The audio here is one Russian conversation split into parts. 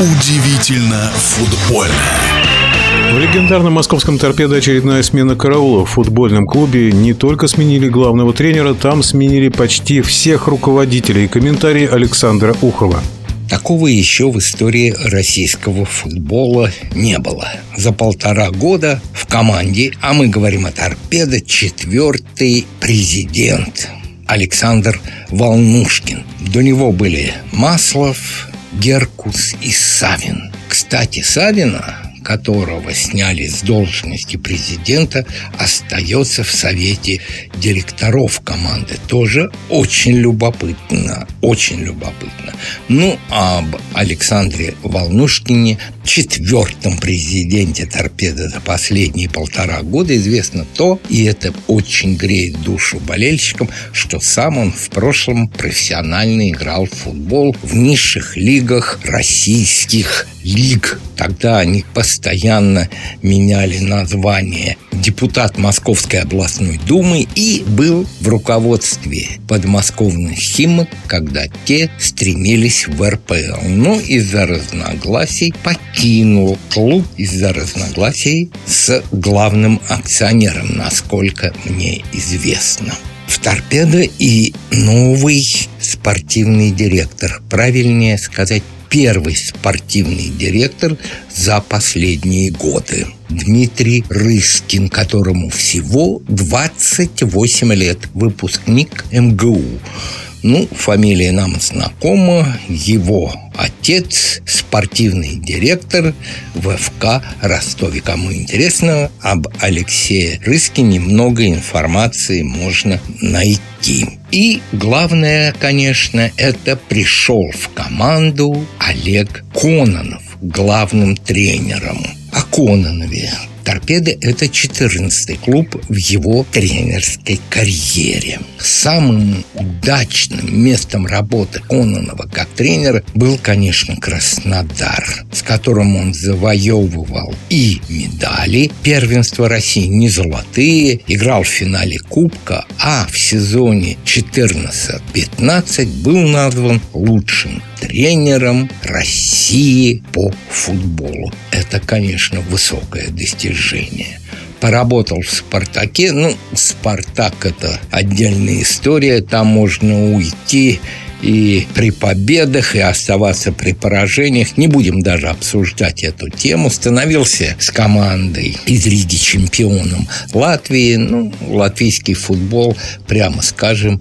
Удивительно футбольно. В легендарном московском торпедо очередная смена караула. В футбольном клубе не только сменили главного тренера, там сменили почти всех руководителей. Комментарий Александра Ухова. Такого еще в истории российского футбола не было. За полтора года в команде, а мы говорим о торпедо, четвертый президент Александр Волнушкин. До него были Маслов, Геркус и Савин. Кстати, Савина которого сняли с должности президента, остается в совете директоров команды. Тоже очень любопытно, очень любопытно. Ну, об Александре Волнушкине, четвертом президенте торпеды за последние полтора года известно то, и это очень греет душу болельщикам, что сам он в прошлом профессионально играл в футбол в низших лигах российских лиг. Тогда они постоянно меняли название. Депутат Московской областной думы и был в руководстве подмосковных химок, когда те стремились в РПЛ. Но из-за разногласий покинул клуб из-за разногласий с главным акционером, насколько мне известно в торпедо и новый спортивный директор. Правильнее сказать, первый спортивный директор за последние годы. Дмитрий Рыскин, которому всего 28 лет, выпускник МГУ. Ну, фамилия нам знакома. Его отец – спортивный директор ВФК Ростове. Кому интересно, об Алексее Рыскине много информации можно найти. И главное, конечно, это пришел в команду Олег Кононов главным тренером. О Кононове «Торпеды» — это 14-й клуб в его тренерской карьере. Самым удачным местом работы Кононова как тренера был, конечно, Краснодар, с которым он завоевывал и медали первенства России, не золотые, играл в финале Кубка, а в сезоне 14-15 был назван лучшим тренером России по футболу. Это, конечно, высокое достижение поработал в «Спартаке». Ну, «Спартак» — это отдельная история. Там можно уйти и при победах, и оставаться при поражениях. Не будем даже обсуждать эту тему. Становился с командой из Риги чемпионом Латвии. Ну, латвийский футбол, прямо скажем,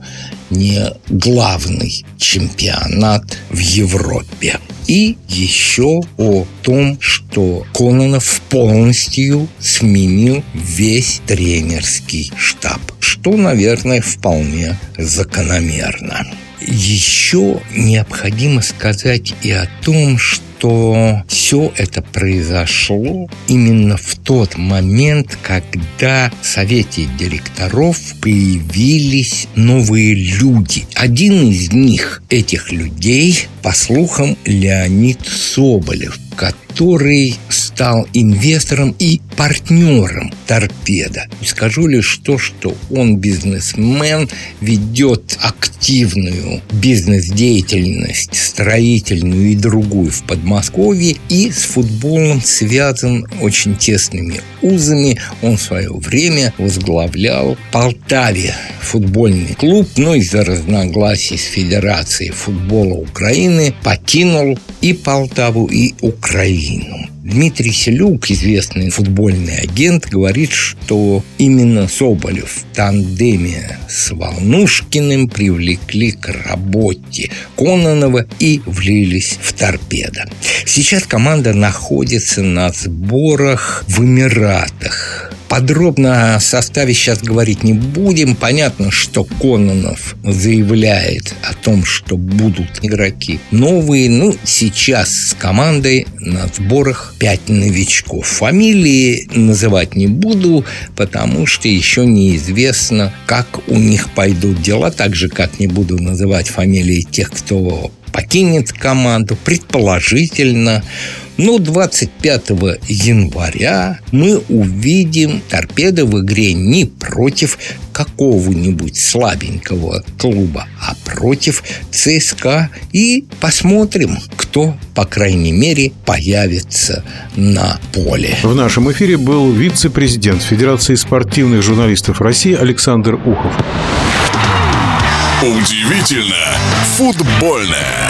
не главный чемпионат в Европе. И еще о том, что Кононов полностью сменил весь тренерский штаб, что, наверное, вполне закономерно. Еще необходимо сказать и о том, что все это произошло именно в тот момент, когда в совете директоров появились новые люди. Один из них, этих людей, по слухам, Леонид Соболев, который стал инвестором и партнером торпеда. Скажу лишь то, что он бизнесмен, ведет активную бизнес-деятельность, строительную и другую в Подмосковье, и с футболом связан очень тесными узами. Он в свое время возглавлял Полтаве футбольный клуб, но из-за разногласий с Федерацией футбола Украины покинул и Полтаву, и Украину. Дмитрий Селюк, известный футбольный агент, говорит, что именно Соболев в тандеме с Волнушкиным привлекли к работе Кононова и влились в торпедо. Сейчас команда находится на сборах в Эмиратах. Подробно о составе сейчас говорить не будем. Понятно, что Кононов заявляет о том, что будут игроки новые. Ну, сейчас с командой на сборах 5 новичков. Фамилии называть не буду, потому что еще неизвестно, как у них пойдут дела. Так же, как не буду называть фамилии тех, кто покинет команду. Предположительно, но 25 января мы увидим торпеды в игре не против какого-нибудь слабенького клуба, а против ЦСКА и посмотрим, кто, по крайней мере, появится на поле. В нашем эфире был вице-президент Федерации спортивных журналистов России Александр Ухов. Удивительно футбольное.